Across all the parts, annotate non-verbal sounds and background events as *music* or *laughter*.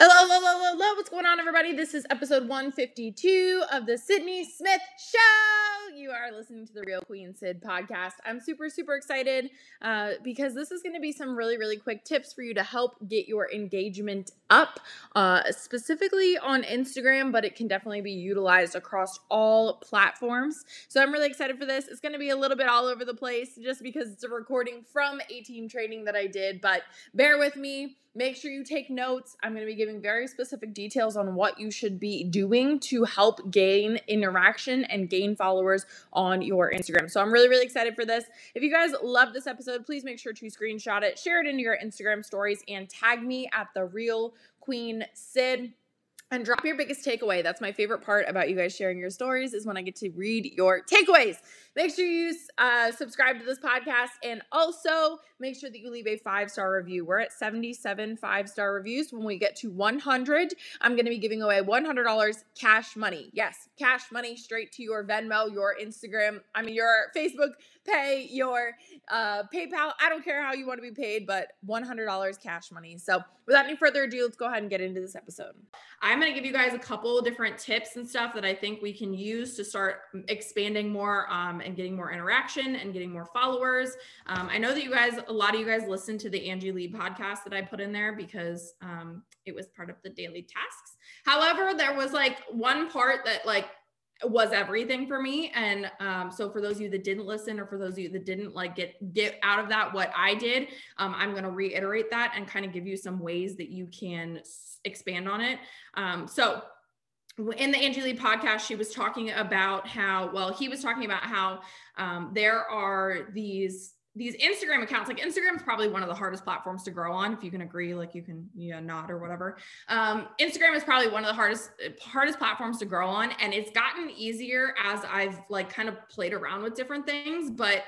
Hello, hello, hello, hello. What's going on, everybody? This is episode 152 of the Sydney Smith Show. You are listening to the Real Queen Syd podcast. I'm super, super excited uh, because this is going to be some really, really quick tips for you to help get your engagement up, uh, specifically on Instagram, but it can definitely be utilized across all platforms. So I'm really excited for this. It's going to be a little bit all over the place just because it's a recording from a team training that I did, but bear with me. Make sure you take notes. I'm going to be giving very specific details on what you should be doing to help gain interaction and gain followers on your Instagram. So I'm really, really excited for this. If you guys love this episode, please make sure to screenshot it, share it into your Instagram stories, and tag me at the real Queen Syd and drop your biggest takeaway. That's my favorite part about you guys sharing your stories is when I get to read your takeaways. Make sure you uh, subscribe to this podcast and also make sure that you leave a five star review. We're at 77 five star reviews. When we get to 100, I'm going to be giving away $100 cash money. Yes, cash money straight to your Venmo, your Instagram, I mean, your Facebook pay, your uh, PayPal. I don't care how you want to be paid, but $100 cash money. So without any further ado, let's go ahead and get into this episode. I'm going to give you guys a couple different tips and stuff that I think we can use to start expanding more um, and getting more interaction and getting more followers. Um, I know that you guys, a lot of you guys listen to the Angie Lee podcast that I put in there because um, it was part of the daily tasks. However, there was like one part that like was everything for me and um, so for those of you that didn't listen or for those of you that didn't like get get out of that what i did um, i'm going to reiterate that and kind of give you some ways that you can expand on it um, so in the Angie Lee podcast, she was talking about how, well, he was talking about how um, there are these these Instagram accounts, like Instagram is probably one of the hardest platforms to grow on. If you can agree, like you can, you know, nod or whatever. Um, Instagram is probably one of the hardest, hardest platforms to grow on. And it's gotten easier as I've like kind of played around with different things. But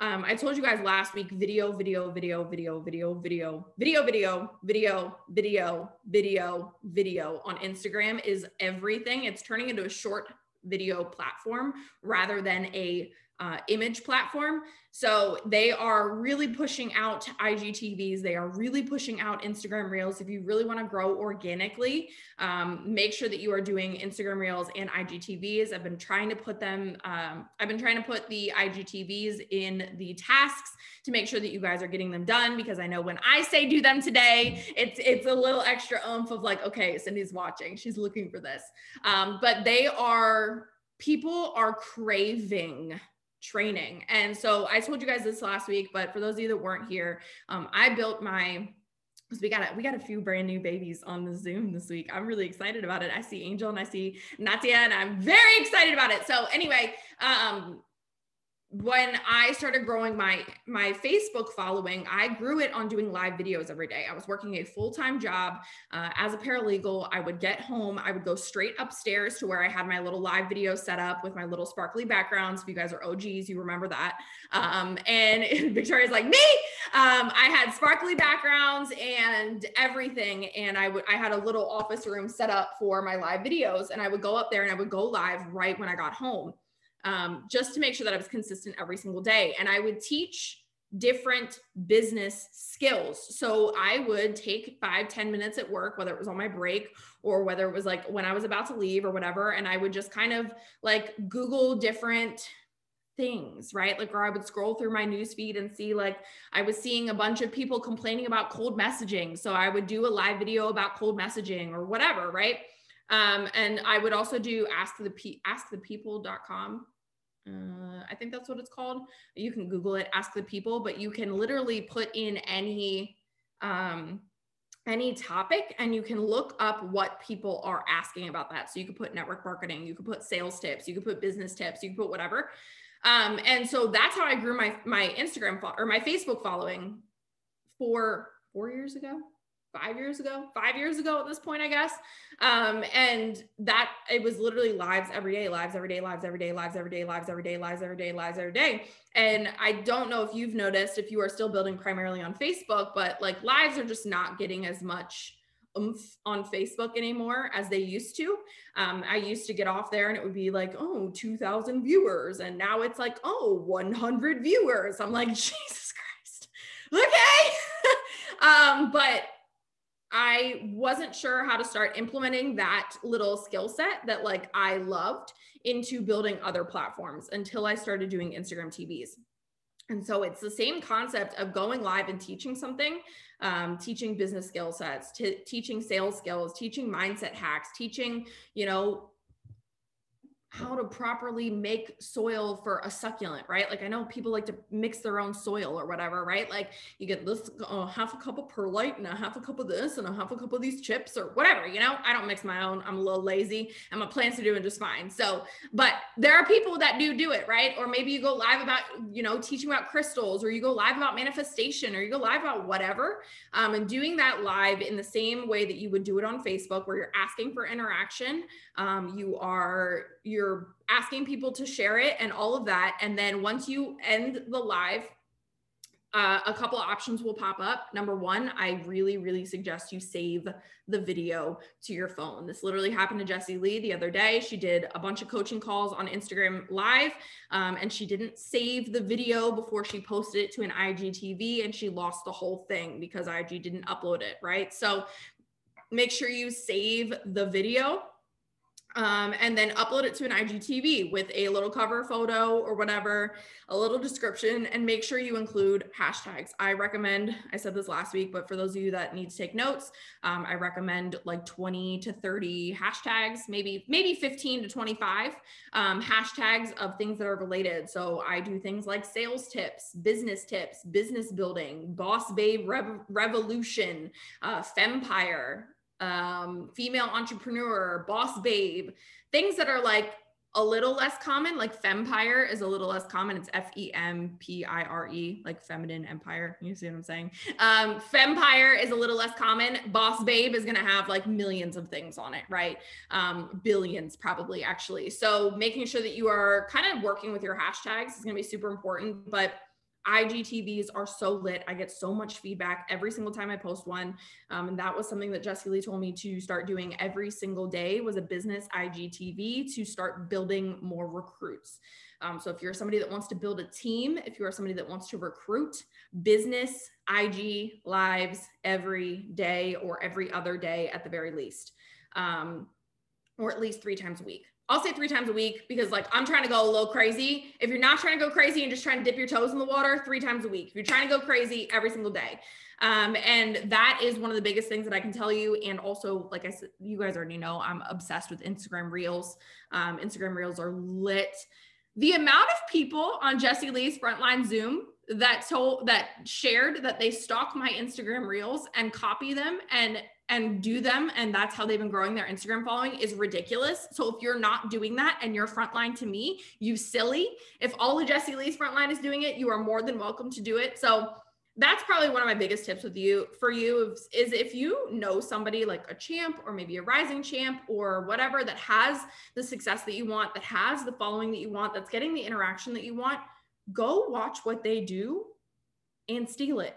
um, I told you guys last week video, video, video, video, video, video, video, video, video, video, video, video on Instagram is everything. It's turning into a short video platform rather than a uh, image platform. So they are really pushing out IGTVs. They are really pushing out Instagram Reels. If you really want to grow organically, um, make sure that you are doing Instagram Reels and IGTVs. I've been trying to put them, um, I've been trying to put the IGTVs in the tasks to make sure that you guys are getting them done because I know when I say do them today, it's it's a little extra oomph of like, okay, Cindy's watching, she's looking for this. Um, but they are people are craving training. And so I told you guys this last week, but for those of you that weren't here, um, I built my because we got a, we got a few brand new babies on the Zoom this week. I'm really excited about it. I see Angel and I see Natia, and I'm very excited about it. So anyway, um, when I started growing my my Facebook following, I grew it on doing live videos every day. I was working a full time job uh, as a paralegal. I would get home, I would go straight upstairs to where I had my little live video set up with my little sparkly backgrounds. If you guys are OGs, you remember that. Um, and *laughs* Victoria's like me. Um, I had sparkly backgrounds and everything, and I would I had a little office room set up for my live videos, and I would go up there and I would go live right when I got home um, just to make sure that I was consistent every single day. And I would teach different business skills. So I would take five, ten minutes at work, whether it was on my break or whether it was like when I was about to leave or whatever. And I would just kind of like Google different things, right? Like, or I would scroll through my newsfeed and see, like, I was seeing a bunch of people complaining about cold messaging. So I would do a live video about cold messaging or whatever, right? Um, and I would also do ask the pe- askthepeople.com. Uh, I think that's what it's called. You can Google it, ask the people, but you can literally put in any um, any topic and you can look up what people are asking about that. So you could put network marketing, you could put sales tips, you could put business tips, you could put whatever. Um, and so that's how I grew my my Instagram fo- or my Facebook following four four years ago five years ago, five years ago at this point, I guess. Um, and that it was literally lives every day, lives every day, lives every day, lives every day, lives every day, lives every day, lives every day. And I don't know if you've noticed if you are still building primarily on Facebook, but like lives are just not getting as much oomph on Facebook anymore as they used to. Um, I used to get off there and it would be like, oh, 2,000 viewers. And now it's like, oh, 100 viewers. I'm like, *laughs* Jesus Christ. Okay. *laughs* um, but I wasn't sure how to start implementing that little skill set that like I loved into building other platforms until I started doing Instagram TVs. And so it's the same concept of going live and teaching something, um, teaching business skill sets, t- teaching sales skills, teaching mindset hacks, teaching, you know, how to properly make soil for a succulent, right? Like I know people like to mix their own soil or whatever, right? Like you get this uh, half a cup of perlite and a half a cup of this and a half a cup of these chips or whatever, you know? I don't mix my own. I'm a little lazy and my plants are doing just fine. So, but there are people that do do it, right? Or maybe you go live about, you know, teaching about crystals or you go live about manifestation or you go live about whatever. Um, and doing that live in the same way that you would do it on Facebook where you're asking for interaction. Um, you are, you're asking people to share it and all of that. And then once you end the live, uh, a couple of options will pop up. Number one, I really, really suggest you save the video to your phone. This literally happened to Jessie Lee the other day. She did a bunch of coaching calls on Instagram Live, um, and she didn't save the video before she posted it to an IGTV, and she lost the whole thing because IG didn't upload it, right? So make sure you save the video um, and then upload it to an IGTV with a little cover photo or whatever, a little description, and make sure you include hashtags. I recommend, I said this last week, but for those of you that need to take notes, um, I recommend like 20 to 30 hashtags, maybe maybe 15 to 25 um, hashtags of things that are related. So I do things like sales tips, business tips, business building, boss babe rev- revolution, uh, fempire, um, female entrepreneur, boss babe, things that are like a little less common, like fempire is a little less common. It's F E M P I R E, like feminine empire. You see what I'm saying? Um, fempire is a little less common. Boss babe is to have like millions of things on it, right? Um, billions probably actually. So making sure that you are kind of working with your hashtags is to be super important. But IGTVs are so lit. I get so much feedback every single time I post one. Um, and that was something that Jessie Lee told me to start doing every single day was a business IGTV to start building more recruits. Um, so if you're somebody that wants to build a team, if you are somebody that wants to recruit business IG lives every day or every other day at the very least, um, or at least three times a week. I'll say three times a week because like I'm trying to go a little crazy. If you're not trying to go crazy and just trying to dip your toes in the water, three times a week. If you're trying to go crazy every single day. Um, and that is one of the biggest things that I can tell you. And also, like I said, you guys already know I'm obsessed with Instagram Reels. Um, Instagram Reels are lit. The amount of people on Jessie Lee's Frontline Zoom that told that shared that they stalk my Instagram Reels and copy them and and do them and that's how they've been growing their Instagram following is ridiculous. So if you're not doing that and you're frontline to me, you silly. If all of Jessie Lee's frontline is doing it, you are more than welcome to do it. So that's probably one of my biggest tips with you for you is, is if you know somebody like a champ or maybe a rising champ or whatever that has the success that you want, that has the following that you want, that's getting the interaction that you want, go watch what they do and steal it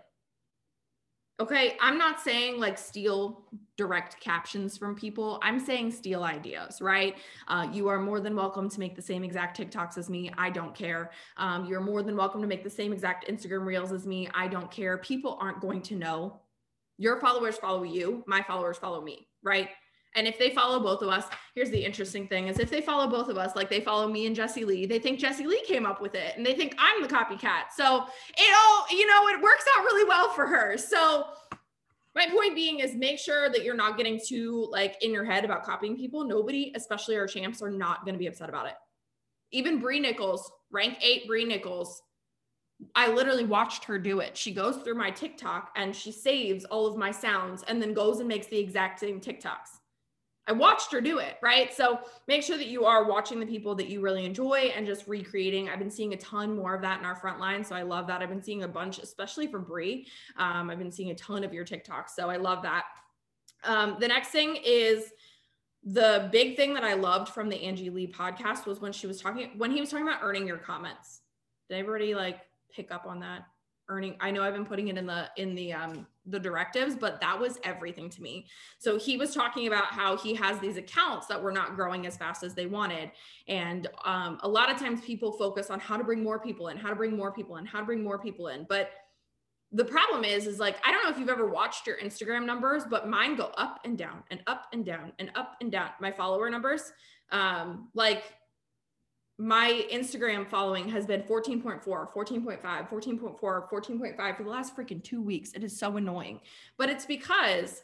Okay, I'm not saying like steal direct captions from people. I'm saying steal ideas, right? Uh, you are more than welcome to make the same exact TikToks as me. I don't care. Um, you're more than welcome to make the same exact Instagram reels as me. I don't care. People aren't going to know. Your followers follow you. My followers follow me, right? And if they follow both of us, here's the interesting thing is if they follow both of us, like they follow me and Jessie Lee, they think Jessie Lee came up with it and they think I'm the copycat. So it all, you know, it works out really well for her. So my point being is make sure that you're not getting too like in your head about copying people. Nobody, especially our champs, are not going to be upset about it. Even Brie Nichols, rank eight Brie Nichols, I literally watched her do it. She goes through my TikTok and she saves all of my sounds and then goes and makes the exact same TikToks. I watched her do it, right? So make sure that you are watching the people that you really enjoy and just recreating. I've been seeing a ton more of that in our front line. So I love that. I've been seeing a bunch, especially for Brie. Um, I've been seeing a ton of your TikToks. So I love that. Um, the next thing is the big thing that I loved from the Angie Lee podcast was when she was talking, when he was talking about earning your comments. Did everybody like pick up on that? Earning i know i've been putting it in the in the um the directives but that was everything to me. So he was talking about how he has these accounts that were not growing as fast as they wanted. And um, a lot of times people focus on how to bring more people in how to bring more people in how to bring more people in. But the problem is is like i don't know if you've ever watched your instagram numbers but mine go up and down and up and down and up and down. My follower numbers um like my instagram following has been 14.4 14.5 14.4 14.5 for the last freaking two weeks it is so annoying but it's because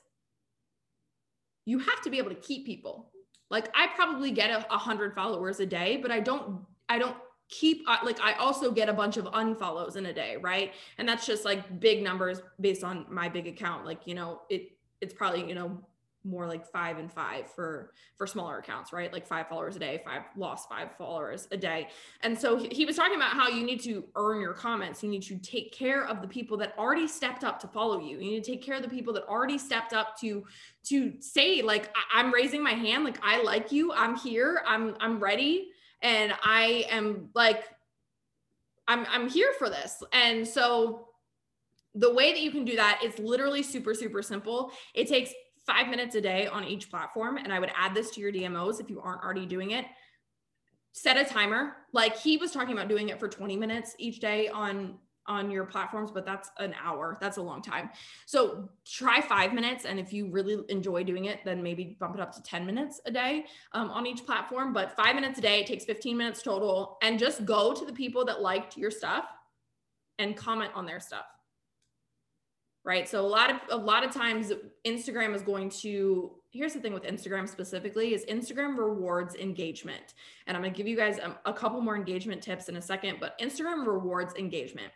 you have to be able to keep people like i probably get a, a hundred followers a day but i don't i don't keep like I also get a bunch of unfollows in a day, right? And that's just like big numbers based on my big account. Like, you know, it it's probably, you know, more like 5 and 5 for for smaller accounts, right? Like 5 followers a day, 5 lost 5 followers a day. And so he, he was talking about how you need to earn your comments. You need to take care of the people that already stepped up to follow you. You need to take care of the people that already stepped up to to say like I'm raising my hand, like I like you, I'm here, I'm I'm ready and I am like I'm I'm here for this. And so the way that you can do that is literally super super simple. It takes 5 minutes a day on each platform and I would add this to your DMOs if you aren't already doing it. Set a timer. Like he was talking about doing it for 20 minutes each day on on your platforms, but that's an hour. That's a long time. So try five minutes. And if you really enjoy doing it, then maybe bump it up to 10 minutes a day um, on each platform. But five minutes a day, it takes 15 minutes total. And just go to the people that liked your stuff and comment on their stuff. Right. So a lot of a lot of times Instagram is going to here's the thing with Instagram specifically is Instagram rewards engagement. And I'm going to give you guys a, a couple more engagement tips in a second, but Instagram rewards engagement.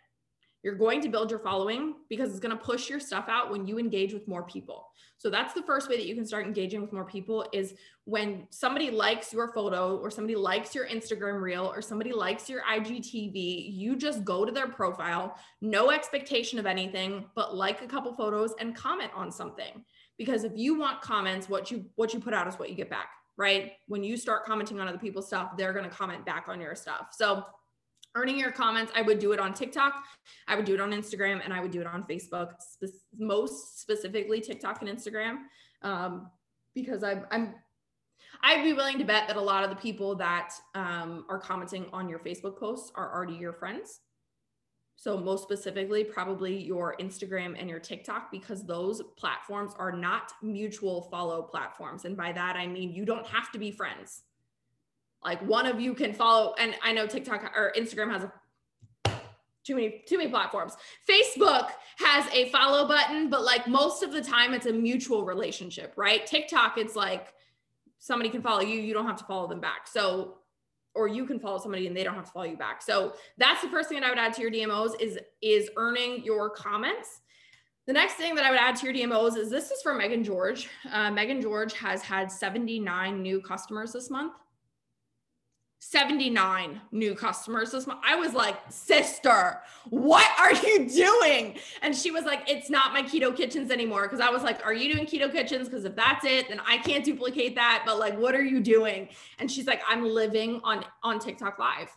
You're going to build your following because it's going to push your stuff out when you engage with more people. So that's the first way that you can start engaging with more people is when somebody likes your photo or somebody likes your Instagram reel or somebody likes your IGTV, you just go to their profile, no expectation of anything, but like a couple photos and comment on something. Because if you want comments, what you what you put out is what you get back, right? When you start commenting on other people's stuff, they're going to comment back on your stuff. So earning your comments i would do it on tiktok. I would do it on instagram and i would do it on facebook spe- most specifically tiktok and instagram um, because I'm, I'm i'd be willing to bet that a lot of the people that um, are commenting on your facebook posts are already your friends. So most specifically probably your instagram and your tiktok because those platforms are not mutual follow platforms. And by that i mean you don't have to be friends like one of you can follow and i know tiktok or instagram has a too many too many platforms. Facebook has a follow button but like most of the time it's a mutual relationship right? Tiktok it's like somebody can follow you you don't have to follow them back. So or you can follow somebody and they don't have to follow you back. So that's the first thing that i would add to your dmos is is earning your comments. The next thing that I would add to your DMOs is this is for Megan George. Uh, Megan George has had 79 new customers this month. 79 new customers this month. I was like, sister, what are you doing? And she was like, it's not my keto kitchens anymore. Cause I was like, are you doing keto kitchens? Cause if that's it, then I can't duplicate that. But like, what are you doing? And she's like, I'm living on on TikTok live.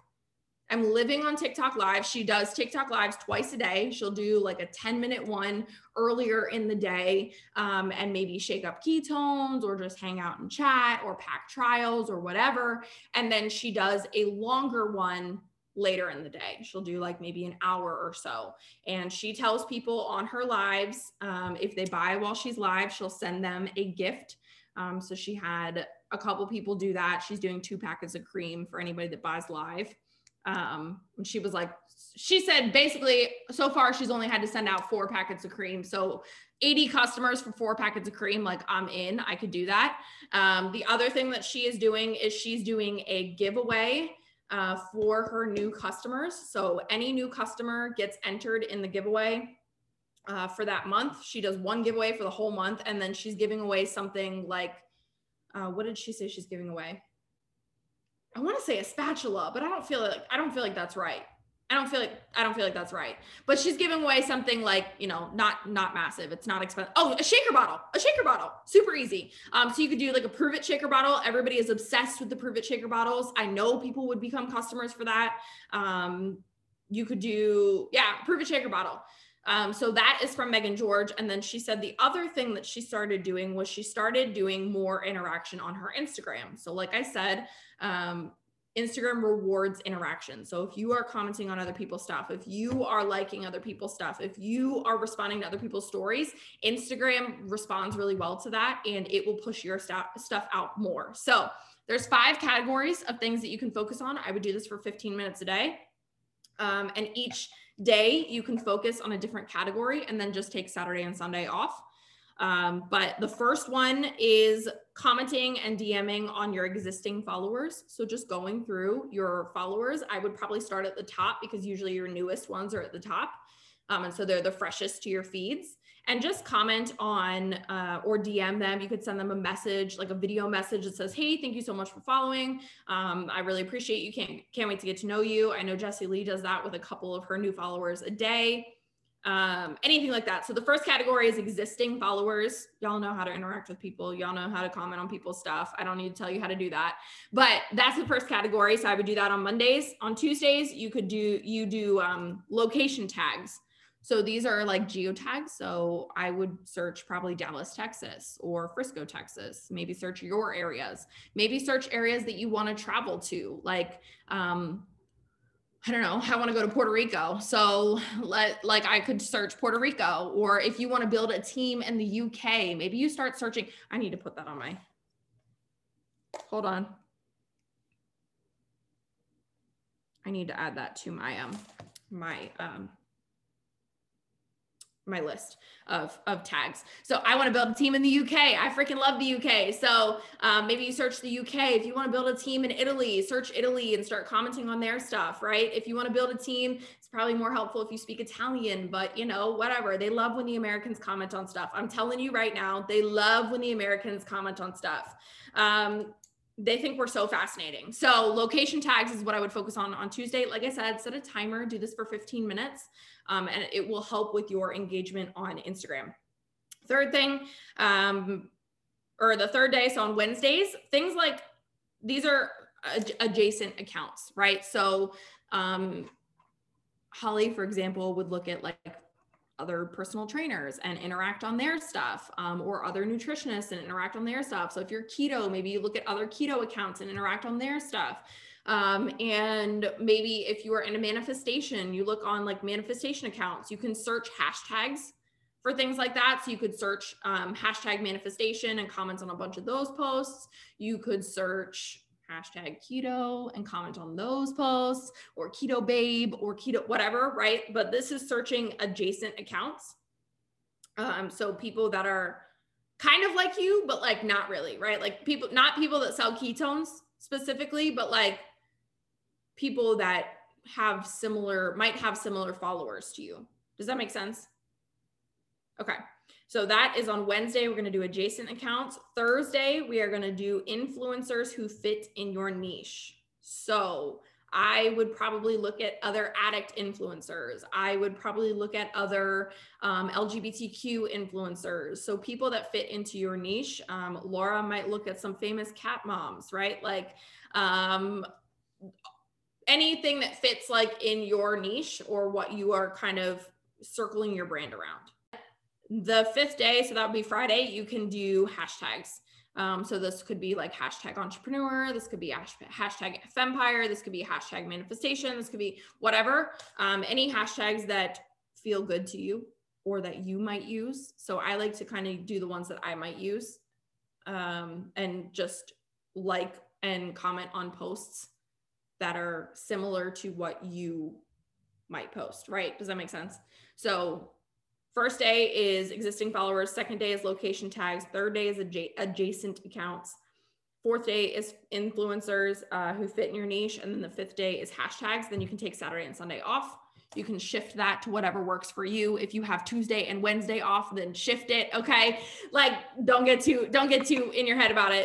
I'm living on TikTok live. She does TikTok lives twice a day. She'll do like a 10 minute one earlier in the day um, and maybe shake up ketones or just hang out and chat or pack trials or whatever. And then she does a longer one later in the day. She'll do like maybe an hour or so. And she tells people on her lives um, if they buy while she's live, she'll send them a gift. Um, so she had a couple people do that. She's doing two packets of cream for anybody that buys live um and she was like she said basically so far she's only had to send out four packets of cream. So 80 customers for four packets of cream like i'm in i could do that. Um, the other thing that she is doing is she's doing a giveaway uh, for her new customers. So any new customer gets entered in the giveaway uh, for that month. She does one giveaway for the whole month and then she's giving away something like uh, what did she say she's giving away I want to say a spatula, but I don't feel like I don't feel like that's right. I don't feel like I don't feel like that's right. But she's giving away something like, you know, not not massive. It's not expensive. Oh, a shaker bottle. A shaker bottle. Super easy. Um, so you could do like a Pruvit shaker bottle. Everybody is obsessed with the Pruvit shaker bottles. I know people would become customers for that. Um, you could do, yeah, Pruvit shaker bottle. Um, so that is from Megan George. And then she said the other thing that she started doing was she started doing more interaction on her Instagram. So, like I said, um, Instagram rewards interaction. So if you are commenting on other people's stuff, if you are liking other people's stuff, if you are responding to other people's stories, Instagram responds really well to that and it will push your stuff stuff out more. So there's five categories of things that you can focus on. I would do this for 15 minutes a day. Um, and each day you can focus on a different category and then just take Saturday and Sunday off. Um, but the first one is commenting and DMing on your existing followers. So just going through your followers, I would probably start at the top because usually your newest ones are at the top. Um, and so they're the freshest to your feeds. And just comment on uh, or DM them. You could send them a message, like a video message that says, "Hey, thank you so much for following. Um, I really appreciate you. Can't can't wait to get to know you." I know Jessie Lee does that with a couple of her new followers a day um, anything like that. So the first category is existing followers. Y'all know how to interact with people. Y'all know how to comment on people's stuff. I don't need to tell you how to do that, but that's the first category. So I would do that on Mondays. On Tuesdays, you could do you do um, location tags. So these are like geotags. So I would search probably Dallas, Texas or Frisco, Texas. Maybe search your areas. Maybe search areas that you want to travel to, like um, I don't know, I want to go to Puerto Rico. So let like I could search Puerto Rico or if you want to build a team in the UK, maybe you start searching. I need to put that on my Hold on. I need to add that to my um my um my list of of tags. So I want to build a team in the UK. I freaking love the UK. So um, maybe you search the UK. If you want to build a team in Italy, search Italy and start commenting on their stuff. Right? If you want to build a team, it's probably more helpful if you speak Italian. But you know, whatever. They love when the Americans comment on stuff. I'm telling you right now, they love when the Americans comment on stuff. Um, they think we're so fascinating. So location tags is what I would focus on on Tuesday. Like I said, set a timer, do this for 15 minutes, um, and it will help with your engagement on Instagram. Third thing, um, or the third day, so on Wednesdays, things like these are ad- adjacent accounts, right? So um, Holly, for example, would look at like other personal trainers and interact on their stuff um, or other nutritionists and interact on their stuff. So if you're keto, maybe you look at other keto accounts and interact on their stuff. Um, and maybe if you are in a manifestation, you look on like manifestation accounts, you can search hashtags for things like that. So you could search um, hashtag manifestation and comments on a bunch of those posts. You could search hashtag keto and comment on those posts or keto babe or keto whatever right? But this is searching adjacent accounts. Um, so people that are kind of like you but like not really right? Like people not people that sell ketones specifically but like people that have similar might have similar followers to you. Does that make sense? Okay so that is on Wednesday. We're going to do adjacent accounts. Thursday, we are going to do influencers who fit in your niche. So I would probably look at other addict influencers. I would probably look at other um, LGBTQ influencers. So people that fit into your niche. Um, Laura might look at some famous cat moms, right? Like um, anything that fits like in your niche or what you are kind of circling your brand around. The fifth day, so that would be Friday, you can do hashtags. Um, so this could be like hashtag entrepreneur, this could be hashtag fempire, this could be hashtag manifestation, this could be whatever. Um, any hashtags that feel good to you or that you might use. So I like to kind of do the ones that I might use um, and just like and comment on posts that are similar to what you might post, right? Does that make sense? So First day is existing followers. Second day is location tags. Third day is adja- adjacent accounts. Fourth day is influencers uh, who fit in your niche. And then the fifth day is hashtags. Then you can take Saturday and Sunday off. You can shift that to whatever works for you. If you have Tuesday and Wednesday off, then shift it. Okay. Like don't get too, don't get too in your head about it.